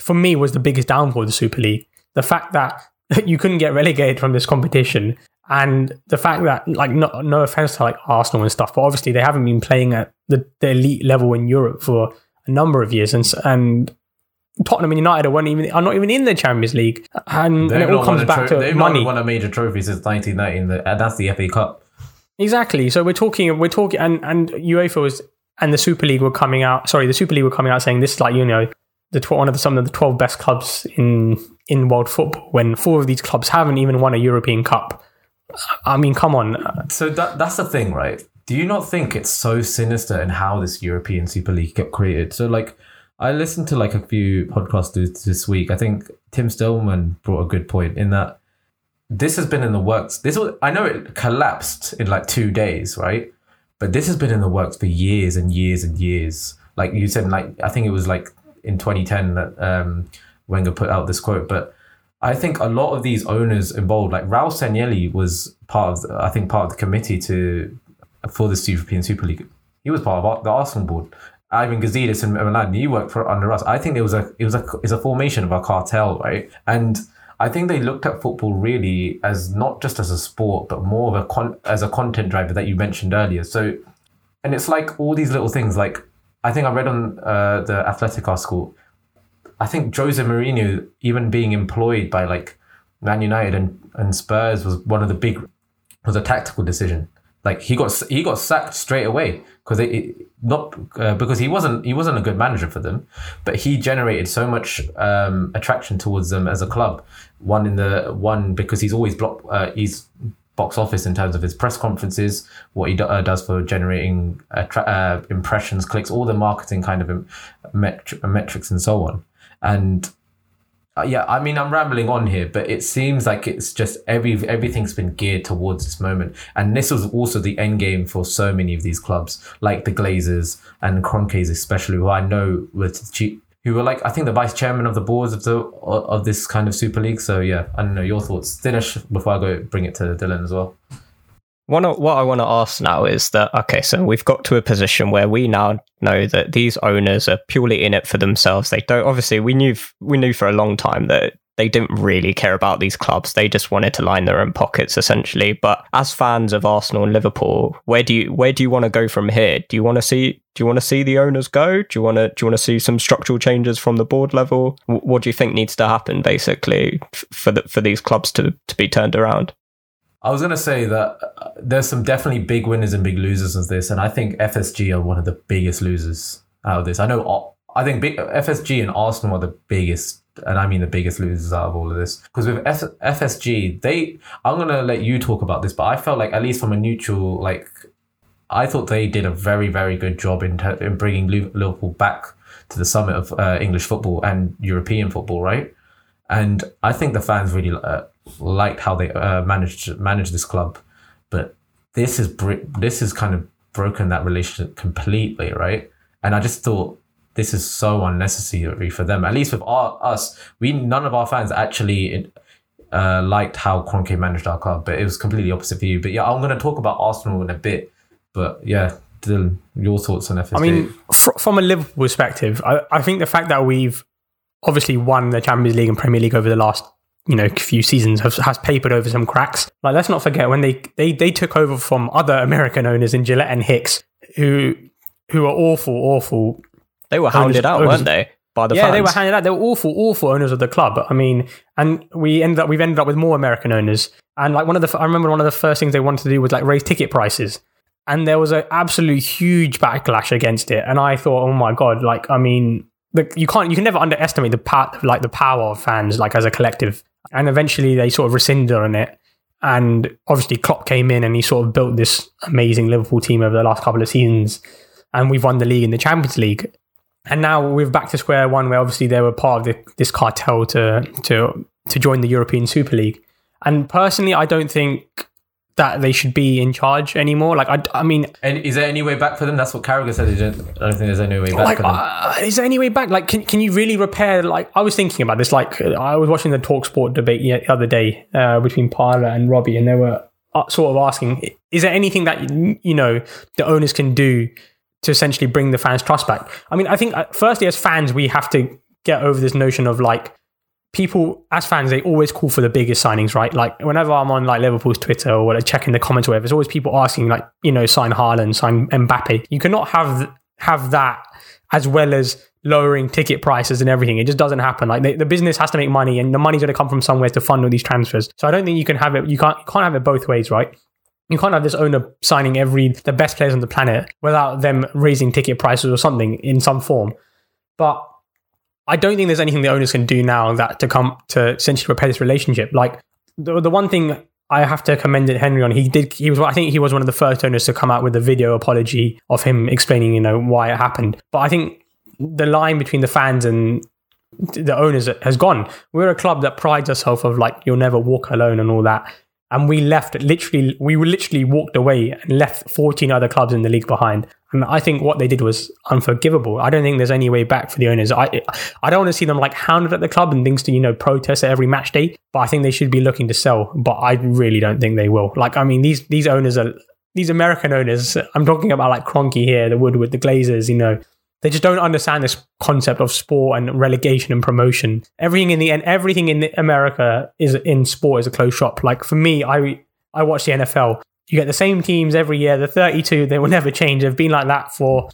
for me, was the biggest downfall of the Super League. The fact that [LAUGHS] you couldn't get relegated from this competition, and the fact that, like, no, no offense to like Arsenal and stuff, but obviously they haven't been playing at the, the elite level in Europe for a number of years, and and Tottenham and United are, weren't even, are not even in the Champions League, and, and it all comes back tro- to they've money. not won a major trophy since 1990, and that's the FA Cup. Exactly. So we're talking, we're talking, and and UEFA was and the Super League were coming out. Sorry, the Super League were coming out saying this is like you know the tw- one of the, some of the twelve best clubs in in world football. When four of these clubs haven't even won a European Cup. I mean, come on. So that that's the thing, right? Do you not think it's so sinister in how this European Super League got created? So like I listened to like a few podcasts this- week. I think Tim Stillman brought a good point in that this has been in the works. This was I know it collapsed in like two days, right? But this has been in the works for years and years and years. Like you said, like I think it was like in 2010 that um, Wenger put out this quote. But I think a lot of these owners involved, like Raul Sanllehi, was part of, the, I think, part of the committee to for this European Super League. He was part of the Arsenal board. Ivan Gazidis and Milan, he worked for under us. I think it was a it was a it's a formation of a cartel, right? And I think they looked at football really as not just as a sport, but more of a con- as a content driver that you mentioned earlier. So, and it's like all these little things. Like I think I read on uh, the Athletic article. I think Jose Mourinho even being employed by like Man United and, and Spurs was one of the big was a tactical decision. Like he got he got sacked straight away because it not uh, because he wasn't he wasn't a good manager for them, but he generated so much um, attraction towards them as a club. One in the one because he's always block uh, he's box office in terms of his press conferences, what he do, uh, does for generating attra- uh, impressions, clicks, all the marketing kind of um, met- metrics and so on. And uh, yeah, I mean, I'm rambling on here, but it seems like it's just every everything's been geared towards this moment, and this was also the end game for so many of these clubs, like the Glazers and Kroenkes, especially, who I know were cheap, who were like I think the vice chairman of the boards of the of this kind of Super League. So yeah, I don't know your thoughts, Dinesh, before I go bring it to Dylan as well. One of, what I want to ask now is that okay, so we've got to a position where we now know that these owners are purely in it for themselves. They don't obviously we knew we knew for a long time that they didn't really care about these clubs. They just wanted to line their own pockets essentially. But as fans of Arsenal and Liverpool, where do you where do you want to go from here? Do you want to see do you want to see the owners go? Do you want to do you want to see some structural changes from the board level? W- What do you think needs to happen basically f- for the, for these clubs to to be turned around? I was going to say that uh, there's some definitely big winners and big losers of this, and I think FSG are one of the biggest losers out of this. I know, I think FSG and Arsenal are the biggest, and I mean the biggest losers out of all of this. Because with F, FSG, they, I'm going to let you talk about this, but I felt like at least from a neutral, like, I thought they did a very, very good job in, ter- in bringing Liverpool back to the summit of uh, English football and European football, right? And I think the fans really uh, liked how they uh, managed managed this club, but this is this has kind of broken that relationship completely, right? And I just thought this is so unnecessary for them. At least with our, us, we none of our fans actually uh, liked how Kroenke managed our club, but it was completely opposite for you. But yeah, I'm going to talk about Arsenal in a bit. But yeah, your thoughts on FSG? I mean, fr- from a Liverpool perspective, I, I think the fact that we've obviously won the Champions League and Premier League over the last you know a few seasons has, has papered over some cracks. Like let's not forget when they, they they took over from other American owners in Gillett and Hicks, who who are awful, awful. They were hounded out, owners- weren't they? By the yeah, fans. they were handed out. They were awful, awful owners of the club. I mean, and we ended up we've ended up with more American owners. And like one of the I remember one of the first things they wanted to do was like raise ticket prices. and there was an absolute huge backlash against it. And I thought, oh my god, like I mean, the, you can't, you can never underestimate the power, like the power of fans, like as a collective. And eventually, they sort of rescinded on it. And obviously, Klopp came in and he sort of built this amazing Liverpool team over the last couple of seasons. And we've won the league in the Champions League. And now we're back to square one, where obviously they were part of the, this cartel to to to join the European Super League. And personally, I don't think that they should be in charge anymore. Like, I, I mean, And is there any way back for them? That's what Carragher said. He didn't- I don't think there's any way back like, uh, is there any way back? Like, can, can you really repair? Like, I was thinking about this. Like, I was watching the Talk Sport debate the other day uh, between Parla and Robbie, and they were uh, sort of asking, is there anything that you know the owners can do to essentially bring the fans' trust back? I mean, I think uh, firstly, as fans, we have to get over this notion of like people as fans they always call for the biggest signings right? Like whenever i'm on like liverpool's twitter or whatever checking the comments or whatever there's always people asking like you know sign Haaland sign Mbappe. You cannot have have that as well as lowering ticket prices and everything. It just doesn't happen. Like the, the business has to make money and the money's going to come from somewhere to fund all these transfers. So i don't think you can have it you can't you can't have it both ways right? You can't have this owner signing every the best players on the planet without them raising ticket prices or something in some form. But I don't think there's anything the owners can do now that to come to essentially repair this relationship. Like the, the one thing I have to commend Henry on, he did. He was. I think he was one of the first owners to come out with a video apology of him explaining, you know, why it happened. But I think the line between the fans and the owners has gone. We're a club that prides ourselves of like you'll never walk alone and all that. And we left literally, we literally walked away and left 14 other clubs in the league behind. And I think what they did was unforgivable. I don't think there's any way back for the owners. I I don't want to see them like hounded at the club and things to, you know, protest at every match day. But I think they should be looking to sell. But I really don't think they will. Like, I mean, these these owners are these American owners. I'm talking about like Kroenke here, the Woodward, the Glazers, you know, they just don't understand this concept of sport and relegation and promotion. Everything in the end, everything in America is in sport is a closed shop. Like for me, I I watch the NFL. You get the same teams every year. The 32, they will [LAUGHS] never change. They've been like that for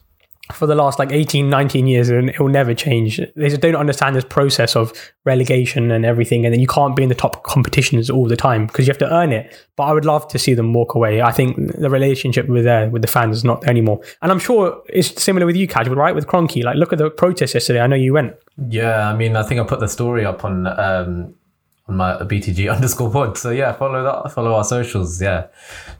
for the last like 18, 19 years and it will never change. They just don't understand this process of relegation and everything. And then you can't be in the top competitions all the time because you have to earn it. But I would love to see them walk away. I think the relationship with there with the fans is not there anymore. And I'm sure it's similar with you, Casual, right? With Kroenke. Like look at the protest yesterday. I know you went. Yeah, I mean, I think I put the story up on um, on my BTG [LAUGHS] underscore pod. So yeah, follow that, follow our socials, yeah,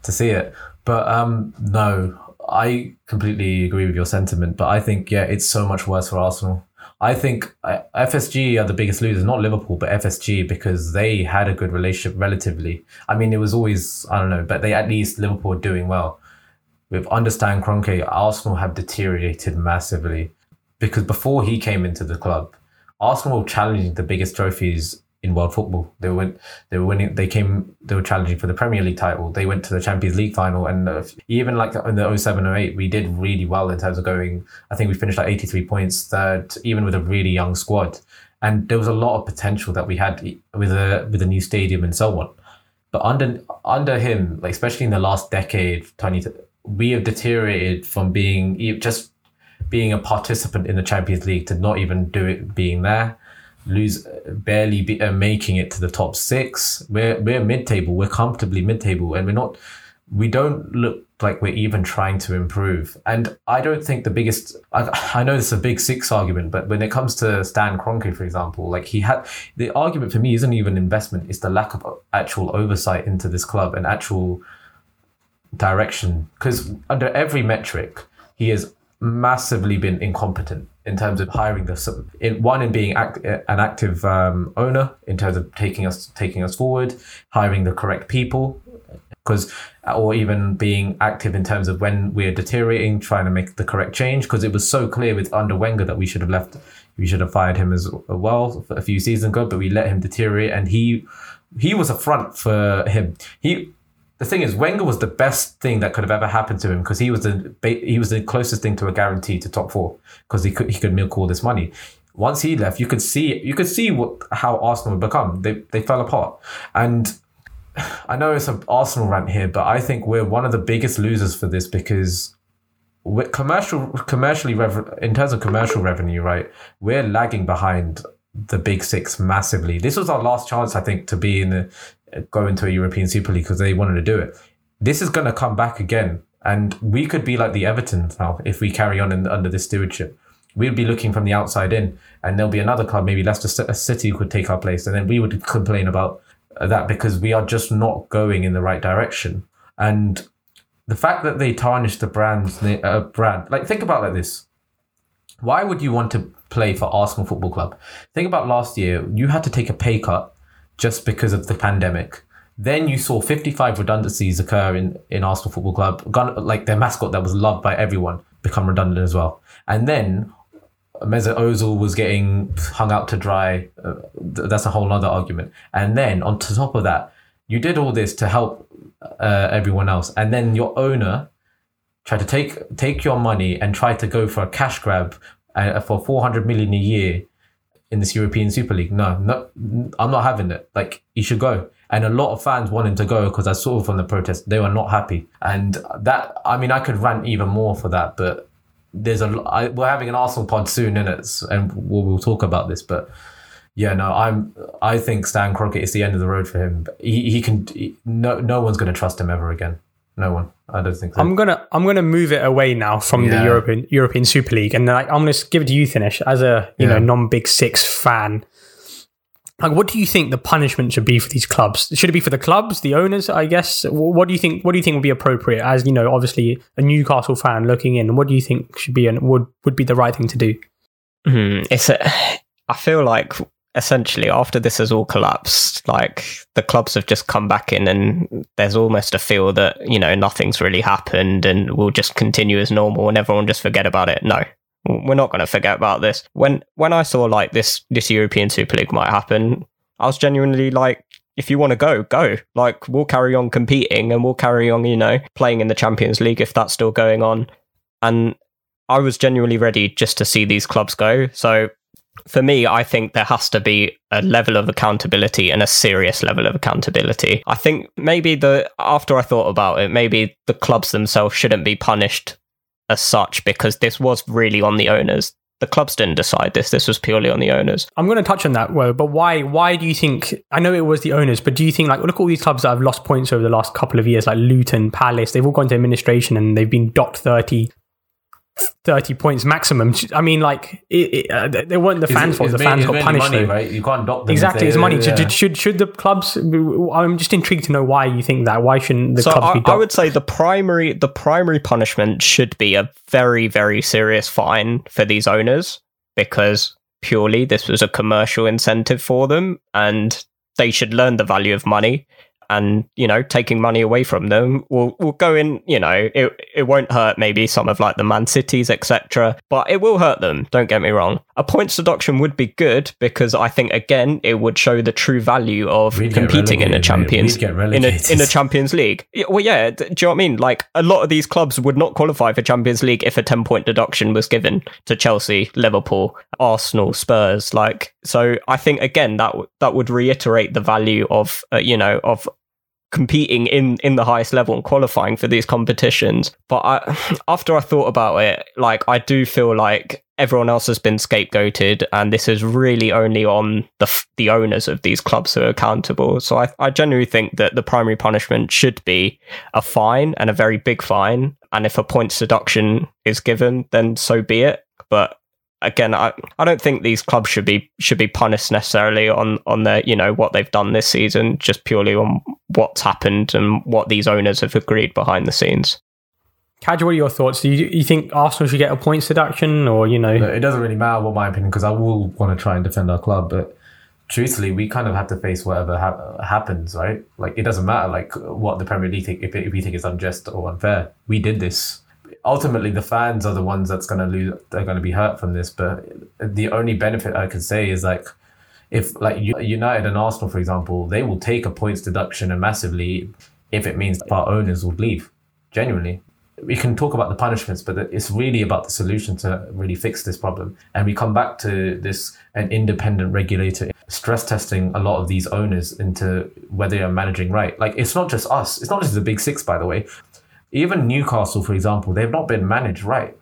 to see it. But um, no, I completely agree with your sentiment. But I think yeah, it's so much worse for Arsenal. I think uh, FSG are the biggest losers, not Liverpool, but FSG because they had a good relationship relatively. I mean, it was always I don't know, but they at least Liverpool were doing well. With understand Kroenke, Arsenal have deteriorated massively because before he came into the club, Arsenal were challenging the biggest trophies in world football. They went, they were winning. They came, they were challenging for the Premier League title. They went to the Champions League final, and uh, even like in the 07 08, we did really well in terms of going. I think we finished like 83 points, third, even with a really young squad. And there was a lot of potential that we had with a with a new stadium and so on. But under under him, like especially in the last decade, twenty, we have deteriorated from being just being a participant in the Champions League to not even do it being there, lose barely be, uh, making it to the top six. We're we're mid table. We're comfortably mid table, and we're not. We don't look like we're even trying to improve. And I don't think the biggest. I, I know this is a big six argument, but when it comes to Stan Kroenke, for example, like he had the argument for me isn't even investment; it's the lack of actual oversight into this club and actual direction. Because under every metric, he has massively been incompetent in terms of hiring the one in being act, eh, an active um, owner in terms of taking us taking us forward, hiring the correct people, because uh, or even being active in terms of when we're deteriorating, trying to make the correct change. Because it was so clear with under Wenger that we should have left, we should have fired him as uh, well a few seasons ago, but we let him deteriorate, and he he was a front for him. He the thing is, Wenger was the best thing that could have ever happened to him because he was the he was the closest thing to a guarantee to top four because he could he could milk all this money. Once he left, you could see you could see what how Arsenal would become. They they fell apart, and [SIGHS] I know it's an Arsenal rant here, but I think we're one of the biggest losers for this because commercial commercially in terms of commercial revenue, right? We're lagging behind the big six massively. This was our last chance, I think, to be in the go into a European Super League because they wanted to do it. This is going to come back again. And we could be like the Everton now if we carry on in, under this stewardship. We'd be looking from the outside in, and there'll be another club, maybe Leicester City, who could take our place, and then we would complain about that because we are just not going in the right direction. And the fact that they tarnish the brand's uh, brand, like think about like this: why would you want to play for Arsenal Football Club? Think about last year; you had to take a pay cut just because of the pandemic. Then you saw 55 redundancies occur in, in Arsenal Football Club. Like their mascot that was loved by everyone become redundant as well. And then Mesut Ozil was getting hung out to dry. Uh, that's a whole other argument. And then on top of that, you did all this to help uh, everyone else, and then your owner tried to take take your money and try to go for a cash grab uh, for 400 million a year in this European Super League. No, no, I'm not having it. Like you should go. And a lot of fans wanted to go because I saw from the protest they were not happy. And that, I mean, I could rant even more for that, but there's a I, we're having an Arsenal pod soon in it, and we'll, we'll talk about this. But yeah, no, I'm I think Stan Kroenke is the end of the road for him. He he can he, no no one's going to trust him ever again. No one. I don't think so. I'm gonna I'm gonna move it away now from yeah. the European European Super League, and like, I'm gonna give it to you, Dinesh, as a you yeah. know non Big Six fan. Like, what do you think the punishment should be for these clubs? Should it be for the clubs, the owners? I guess. What do you think? What do you think would be appropriate? As you know, obviously a Newcastle fan looking in, what do you think should be and would would be the right thing to do? Mm, it's. A, I feel like essentially after this has all collapsed, like the clubs have just come back in, and there's almost a feel that you know nothing's really happened, and we'll just continue as normal, and everyone just forget about it. No, we're not going to forget about this. When when I saw like this this European Super League might happen, I was genuinely like, if you want to go, go. Like we'll carry on competing and we'll carry on, you know, playing in the Champions League if that's still going on. And I was genuinely ready just to see these clubs go. So for me, I think there has to be a level of accountability and a serious level of accountability. I think maybe the after I thought about it, maybe the clubs themselves shouldn't be punished as such because this was really on the owners. The clubs didn't decide this. This was purely on the owners. I'm going to touch on that, well, but why? Why do you think? I know it was the owners, but do you think like look at all these clubs that have lost points over the last couple of years, like Luton, Palace? They've all gone to administration and they've been docked thirty points maximum. I mean, like, it, it, uh, they weren't the fans' fault. The fans got punished. Money, right? You can't dock them. Exactly, it's money. Yeah. Should, should, should the clubs? I'm just intrigued to know why you think that. Why shouldn't the so clubs I, be docked? I would say the primary the primary punishment should be a very very serious fine for these owners because purely this was a commercial incentive for them and they should learn the value of money and you know taking money away from them will will go in you know it it won't hurt maybe some of like the man cities etc but it will hurt them don't get me wrong. A points deduction would be good because i think again it would show the true value of We'd competing in a champions in a, in a champions league. Well yeah do you know what i mean? Like a lot of these clubs would not qualify for champions league if a 10 point deduction was given to chelsea liverpool arsenal spurs like so i think again that that would reiterate the value of uh, you know of competing in in the highest level and qualifying for these competitions. But I, [SIGHS] after i thought about it like i do feel like everyone else has been scapegoated and this is really only on the the owners of these clubs who are accountable. So i i genuinely think that the primary punishment should be a fine and a very big fine. And if a points deduction is given then so be it. But again, I, I don't think these clubs should be should be punished necessarily on on their you know what they've done this season, just purely on what's happened and what these owners have agreed behind the scenes. Kaj, what are your thoughts? Do you, you think Arsenal should get a points deduction, or you know, it doesn't really matter what my opinion because I will want to try and defend our club, but truthfully, we kind of have to face whatever ha- happens, right? Like it doesn't matter like what the Premier League think if, if we think it's unjust or unfair. We did this ultimately the fans are the ones that's going to lose they're going to be hurt from this but the only benefit i could say is like if like united and arsenal for example they will take a points deduction and massively if it means our owners would leave genuinely. We can talk about the punishments but it's really about the solution to really fix this problem. And we come back to this an independent regulator stress testing a lot of these owners into whether they're managing right. Like it's not just us. It's not just the big six by the way even Newcastle, for example, they've not been managed right.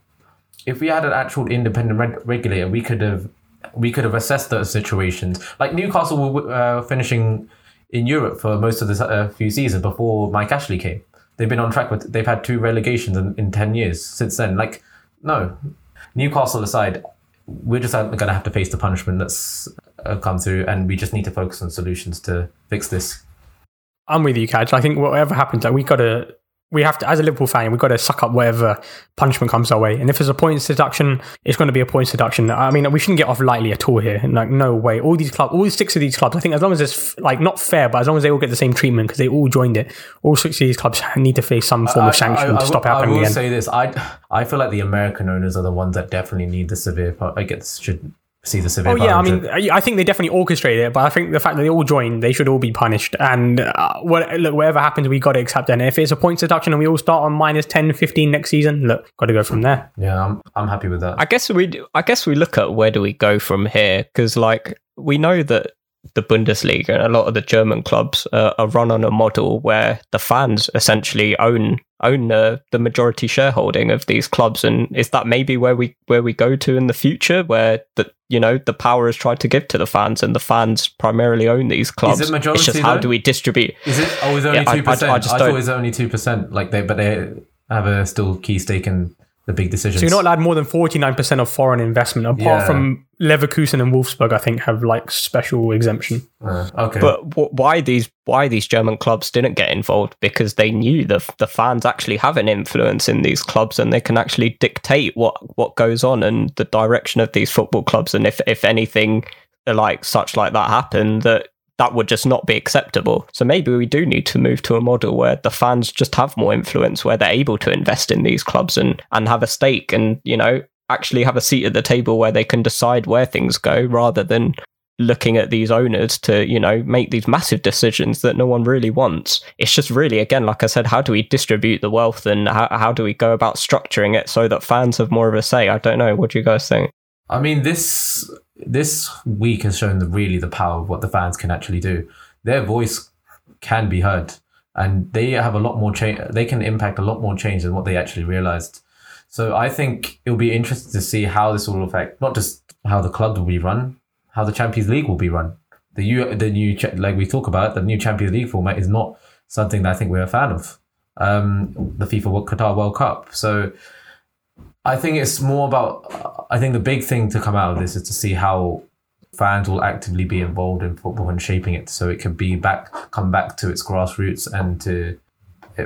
If we had an actual independent reg- regulator, we could have we could have assessed those situations. Like Newcastle were uh, finishing in Europe for most of the uh, few seasons before Mike Ashley came. they've been on track with. They've had two relegations in, in ten years since then. Like, no, Newcastle aside, we're just going to have to face the punishment that's uh, come through, and we just need to focus on solutions to fix this. I'm with you, Kaj. I think whatever happens, like, we got to we have to, as a Liverpool fan, we've got to suck up whatever punishment comes our way. And if there's a points deduction, it's going to be a points deduction. I mean, we shouldn't get off lightly at all here. Like, no way. All these clubs, all six of these clubs, I think as long as it's like not fair, but as long as they all get the same treatment because they all joined it, all six of these clubs need to face some form of sanction I, I, to stop I, happening I will again. say this: I I feel like the American owners are the ones that definitely need the severe. I get should see the severe. Oh yeah, I mean, I think they definitely orchestrated it, but I think the fact that they all joined, they should all be punished. And uh, what, look, whatever happens, we got to accept it. And if it's a points deduction and we all start on minus 10, 15 next season, look, got to go from there. Yeah, I'm I'm happy with that. I guess we I guess we look at where do we go from here because like we know that the Bundesliga and a lot of the German clubs uh, are run on a model where the fans essentially own own uh, the majority shareholding of these clubs, and is that maybe where we where we go to in the future, where the you know the power is tried to give to the fans, and the fans primarily own these clubs. Is it majority? It's just how do we distribute? Is it? Oh, it's only two percent. I, I, I, I thought it was only two percent. Like they, but they have a still key stake in the big decisions. So you're not allowed more than 49% of foreign investment, apart yeah. from Leverkusen and Wolfsburg, I think, have like special exemption. Uh, okay. But w- why these why these German clubs didn't get involved? Because they knew the the fans actually have an influence in these clubs, and they can actually dictate what what goes on and the direction of these football clubs. And if if anything like such like that happened, that that would just not be acceptable. So maybe we do need to move to a model where the fans just have more influence, where they're able to invest in these clubs and, and have a stake and, you know, actually have a seat at the table where they can decide where things go rather than looking at these owners to, you know, make these massive decisions that no one really wants. It's just really, again, like I said, how do we distribute the wealth and how, how do we go about structuring it so that fans have more of a say? I don't know. What do you guys think? I mean, this this week has shown the, really the power of what the fans can actually do. Their voice can be heard, and they have a lot more change. They can impact a lot more change than what they actually realized. So I think it'll be interesting to see how this will affect not just how the club will be run, how the Champions League will be run. The new, the new, like we talk about, the new Champions League format is not something that I think we're a fan of. Um, the FIFA Qatar World Cup. So I think it's more about. I think the big thing to come out of this is to see how fans will actively be involved in football and shaping it, so it can be back, come back to its grassroots and to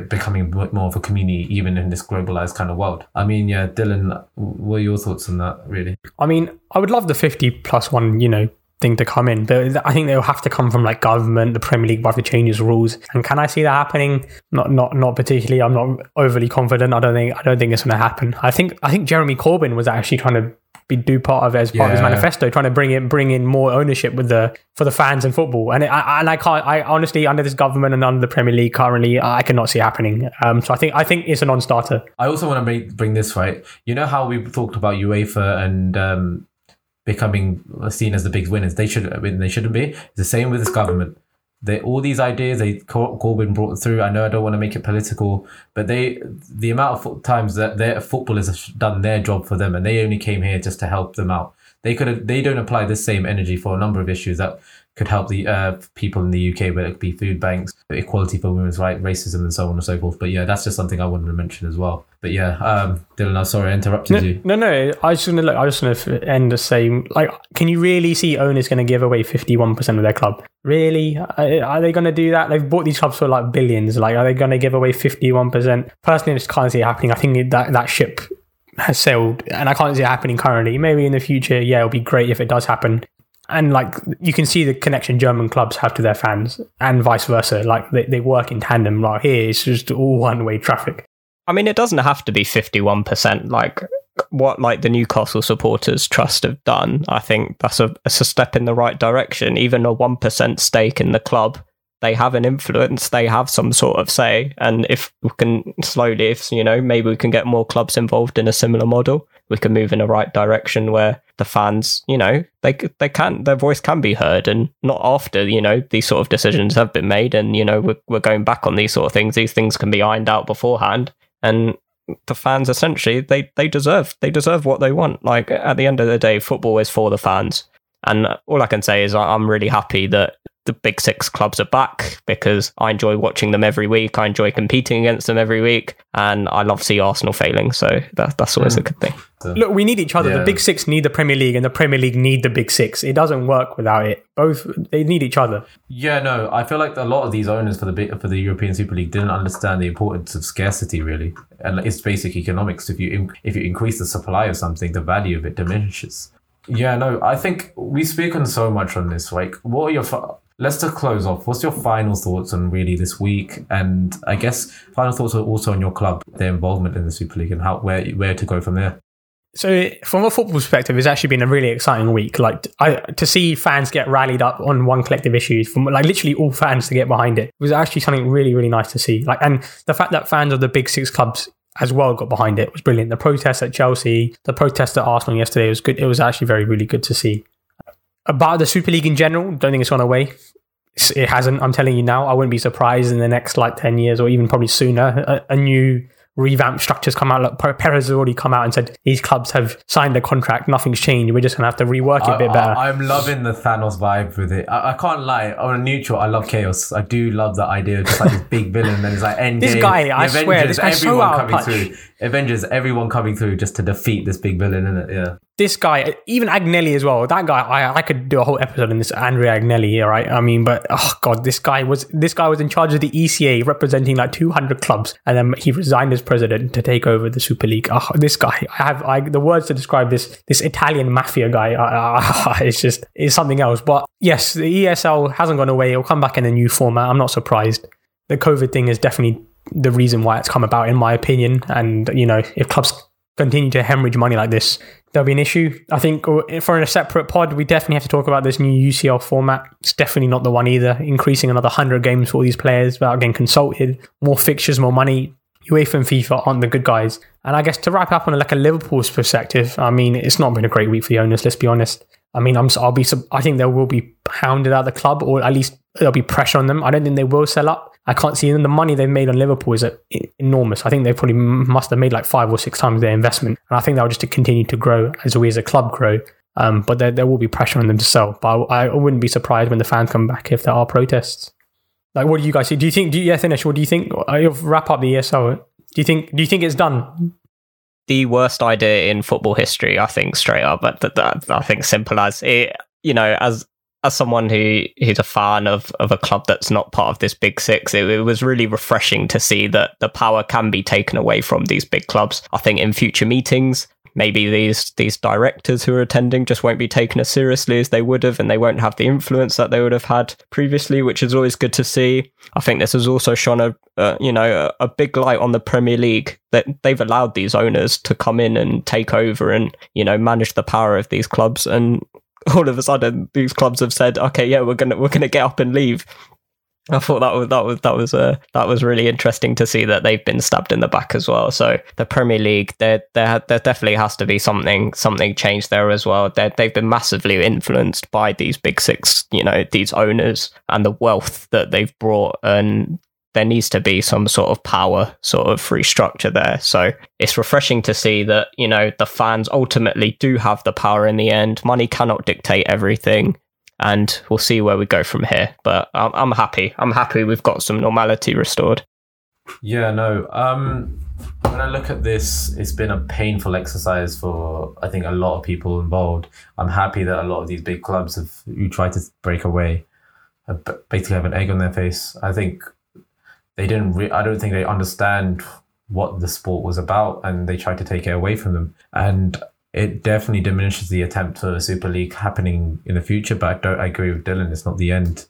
becoming more of a community, even in this globalized kind of world. I mean, yeah, Dylan, what are your thoughts on that? Really? I mean, I would love the fifty plus one. You know, thing to come in. But I think they'll have to come from like government, the Premier League will have to change its rules. And can I see that happening? Not not not particularly. I'm not overly confident. I don't think I don't think it's gonna happen. I think I think Jeremy Corbyn was actually trying to be do part of it as part yeah. of his manifesto, trying to bring in bring in more ownership with the for the fans and football. And it, I and I can't I honestly under this government and under the Premier League currently I cannot see happening. Um, so I think I think it's a non-starter. I also want to bring bring this right. You know how we talked about UEFA and um, becoming seen as the big winners. They should I mean, they shouldn't be. It's the same with this government. They all these ideas they Corbyn brought through. I know I don't want to make it political, but they the amount of times that their footballers have done their job for them, and they only came here just to help them out. They could have. They don't apply the same energy for a number of issues that could help the uh, people in the UK, whether it be food banks, equality for women's rights, racism, and so on and so forth. But yeah, that's just something I wanted to mention as well. But yeah, um, Dylan, I'm sorry I interrupted no, you. No, no, I just want to look. I just want to end the same. Like, can you really see owners going to give away 51 percent of their club? Really? Are they going to do that? They've bought these clubs for like billions. Like, are they going to give away 51 percent? Personally, I just can't see it happening. I think that that ship has sailed, and I can't see it happening currently. Maybe in the future, yeah, it'll be great if it does happen and like you can see the connection German clubs have to their fans, and vice versa. Like they, they work in tandem. Like here, it's just all [LAUGHS] one way traffic. I mean, it doesn't have to be fifty one percent. Like what like the Newcastle supporters trust have done. I think that's a, a step in the right direction. Even a one percent stake in the club, they have an influence. They have some sort of say. And if we can slowly, if you know, maybe we can get more clubs involved in a similar model we can move in the right direction where the fans, you know, they they can their voice can be heard, and not after you know these sort of decisions have been made, and you know we're we're going back on these sort of things. These things can be ironed out beforehand, and the fans essentially they they deserve they deserve what they want. Like at the end of the day, football is for the fans, and all I can say is I'm really happy that the big six clubs are back because I enjoy watching them every week. I enjoy competing against them every week, and I love to see Arsenal failing. So that, that's always mm. a good thing. Look, we need each other. Yeah. The big six need the Premier League, and the Premier League need the big six. It doesn't work without it. Both they need each other. Yeah, no, I feel like a lot of these owners for the for the European Super League didn't understand the importance of scarcity, really, and it's basic economics. If you if you increase the supply of something, the value of it diminishes. Yeah, no, I think we've spoken so much on this. Like, what are your let's just close off. What's your final thoughts on really this week? And I guess final thoughts are also on your club, their involvement in the Super League, and how where where to go from there. So, from a football perspective, it's actually been a really exciting week. Like I, to see fans get rallied up on one collective issue, from like literally all fans to get behind it, was actually something really, really nice to see. Like, and the fact that fans of the big six clubs as well got behind it was brilliant. The protest at Chelsea, the protest at Arsenal yesterday was good. It was actually very, really good to see. About the Super League in general, don't think it's gone away. It hasn't. I'm telling you now. I wouldn't be surprised in the next like ten years or even probably sooner. A, a new revamped structures come out. Like Perez has already come out and said these clubs have signed a contract. Nothing's changed. We're just gonna have to rework it a bit better. I, am loving the Thanos vibe with it. I, I, can't lie. On a neutral, I love chaos. I do love the idea of just like this big [LAUGHS] villain and it's like end This guy, I Avengers, swear, this guy's so out of touch. Through. Avengers, everyone coming through just to defeat this big villain, in it? Yeah. This guy, even Agnelli as well. That guy, I, I could do a whole episode on this Andrea Agnelli, right? I mean, but oh god, this guy was this guy was in charge of the ECA, representing like 200 clubs, and then he resigned as president to take over the Super League. Oh, this guy, I have I, the words to describe this this Italian mafia guy. Uh, [LAUGHS] it's just it's something else. But yes, the ESL hasn't gone away. It'll come back in a new format. I'm not surprised. The COVID thing is definitely the reason why it's come about, in my opinion. And, you know, if clubs continue to hemorrhage money like this, there'll be an issue. I think uh, for in a separate pod, we definitely have to talk about this new UCL format. It's definitely not the one either. Increasing another 100 games for all these players without getting consulted, more fixtures, more money. UEFA and FIFA aren't the good guys. And I guess to wrap up on like a Liverpool's perspective, I mean, it's not been a great week for the owners, let's be honest. I mean, I'm, I'll be, I think they will be hounded out of the club, or at least there'll be pressure on them. I don't think they will sell up. I can't see. The money they've made on Liverpool is enormous. I think they probably must have made like five or six times their investment. And I think they'll just continue to grow as we as a club grow. Um, but there, there will be pressure on them to sell. But I, I, wouldn't be surprised when the fans come back if there are protests. Like, what do you guys see? Do you think? Do you, yeah, Dinesh. What do you think? I'll wrap up the ESL. Do you think? Do you think it's done? The worst idea in football history, I think, straight up. But that, that I think simple as it. You know, as as someone who who's a fan of of a club that's not part of this big six, it, it, was really refreshing to see that the power can be taken away from these big clubs. I think in future meetings, maybe these these directors who are attending just won't be taken as seriously as they would have, and they won't have the influence that they would have had previously, which is always good to see. I think this has also shone a uh, you know a, a big light on the Premier League that they've allowed these owners to come in and take over and you know manage the power of these clubs and all of a sudden these clubs have said, okay, yeah, we're gonna we're gonna get up and leave. I thought that was that was that was uh, that was really interesting to see that they've been stabbed in the back as well. So the Premier League, there there there definitely has to be something something changed there as well. They they've been massively influenced by these big six, you know, these owners and the wealth that they've brought, and there needs to be some sort of power sort of free structure there. So it's refreshing to see that, you know, the fans ultimately do have the power in the end. Money cannot dictate everything. And we'll see where we go from here. But I'm, I'm happy. I'm happy we've got some normality restored. Yeah, no. Um, when I look at this, it's been a painful exercise for I think a lot of people involved. I'm happy that a lot of these big clubs have who try to break away, basically have an egg on their face. I think they didn't. Re- I don't think they understand what the sport was about, and they tried to take it away from them. And it definitely diminishes the attempt for a Super League happening in the future. But I don't. I agree with Dylan. It's not the end.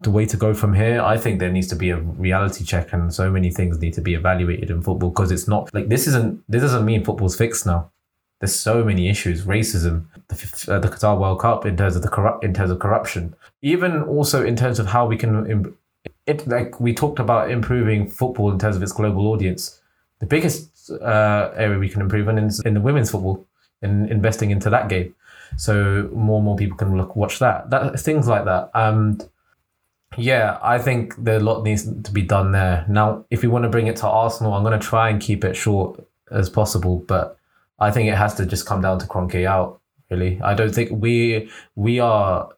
The way to go from here, I think there needs to be a reality check, and so many things need to be evaluated in football because it's not like this isn't. This doesn't mean football's fixed now. There's so many issues: racism, the, uh, the Qatar World Cup, in terms of the corrupt, in terms of corruption, even also in terms of how we can it like we talked about improving football in terms of its global audience. The biggest uh, area we can improve on is in the women's football, in investing into that game, so more and more people can look watch that. That things like that. Um, yeah, I think the lot needs to be done there. Now, if we want to bring it to Arsenal, I'm going to try and keep it short as possible, but I think it has to just come down to Kroenke out. Really, I don't think we we are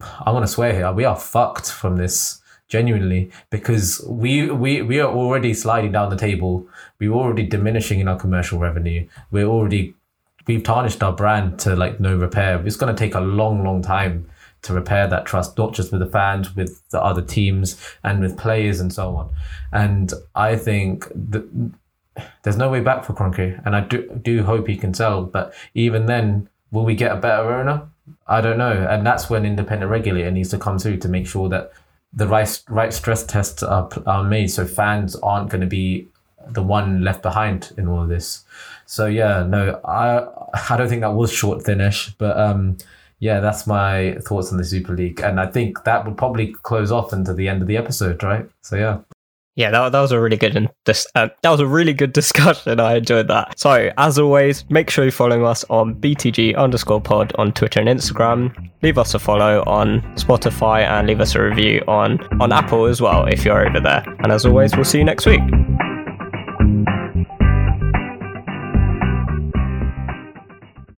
I want to swear here, we are fucked from this genuinely because we we we are already sliding down the table. We're already diminishing in our commercial revenue. We're already we've tarnished our brand to like no repair. It's going to take a long, long time to repair that trust, not just with the fans, with the other teams, and with players and so on. And I think that there's no way back for Kroenke, and I do do hope he can sell. But even then, will we get a better owner? I don't know, and that's when independent regulator needs to come through to make sure that the right right stress tests are are made, so fans aren't going to be the one left behind in all of this. So yeah, no, I I don't think that was short Dinesh, but um, yeah, that's my thoughts on the Super League, and I think that would probably close off into the end of the episode, right? So yeah. Yeah, that, that was a really good and this uh, that was a really good [LAUGHS] discussion. I enjoyed that. So as always, make sure you're following us on BTG underscore pod on Twitter and Instagram. Leave us a follow on Spotify and leave us a review on on Apple as well if you're over there. And as always, we'll see you next week.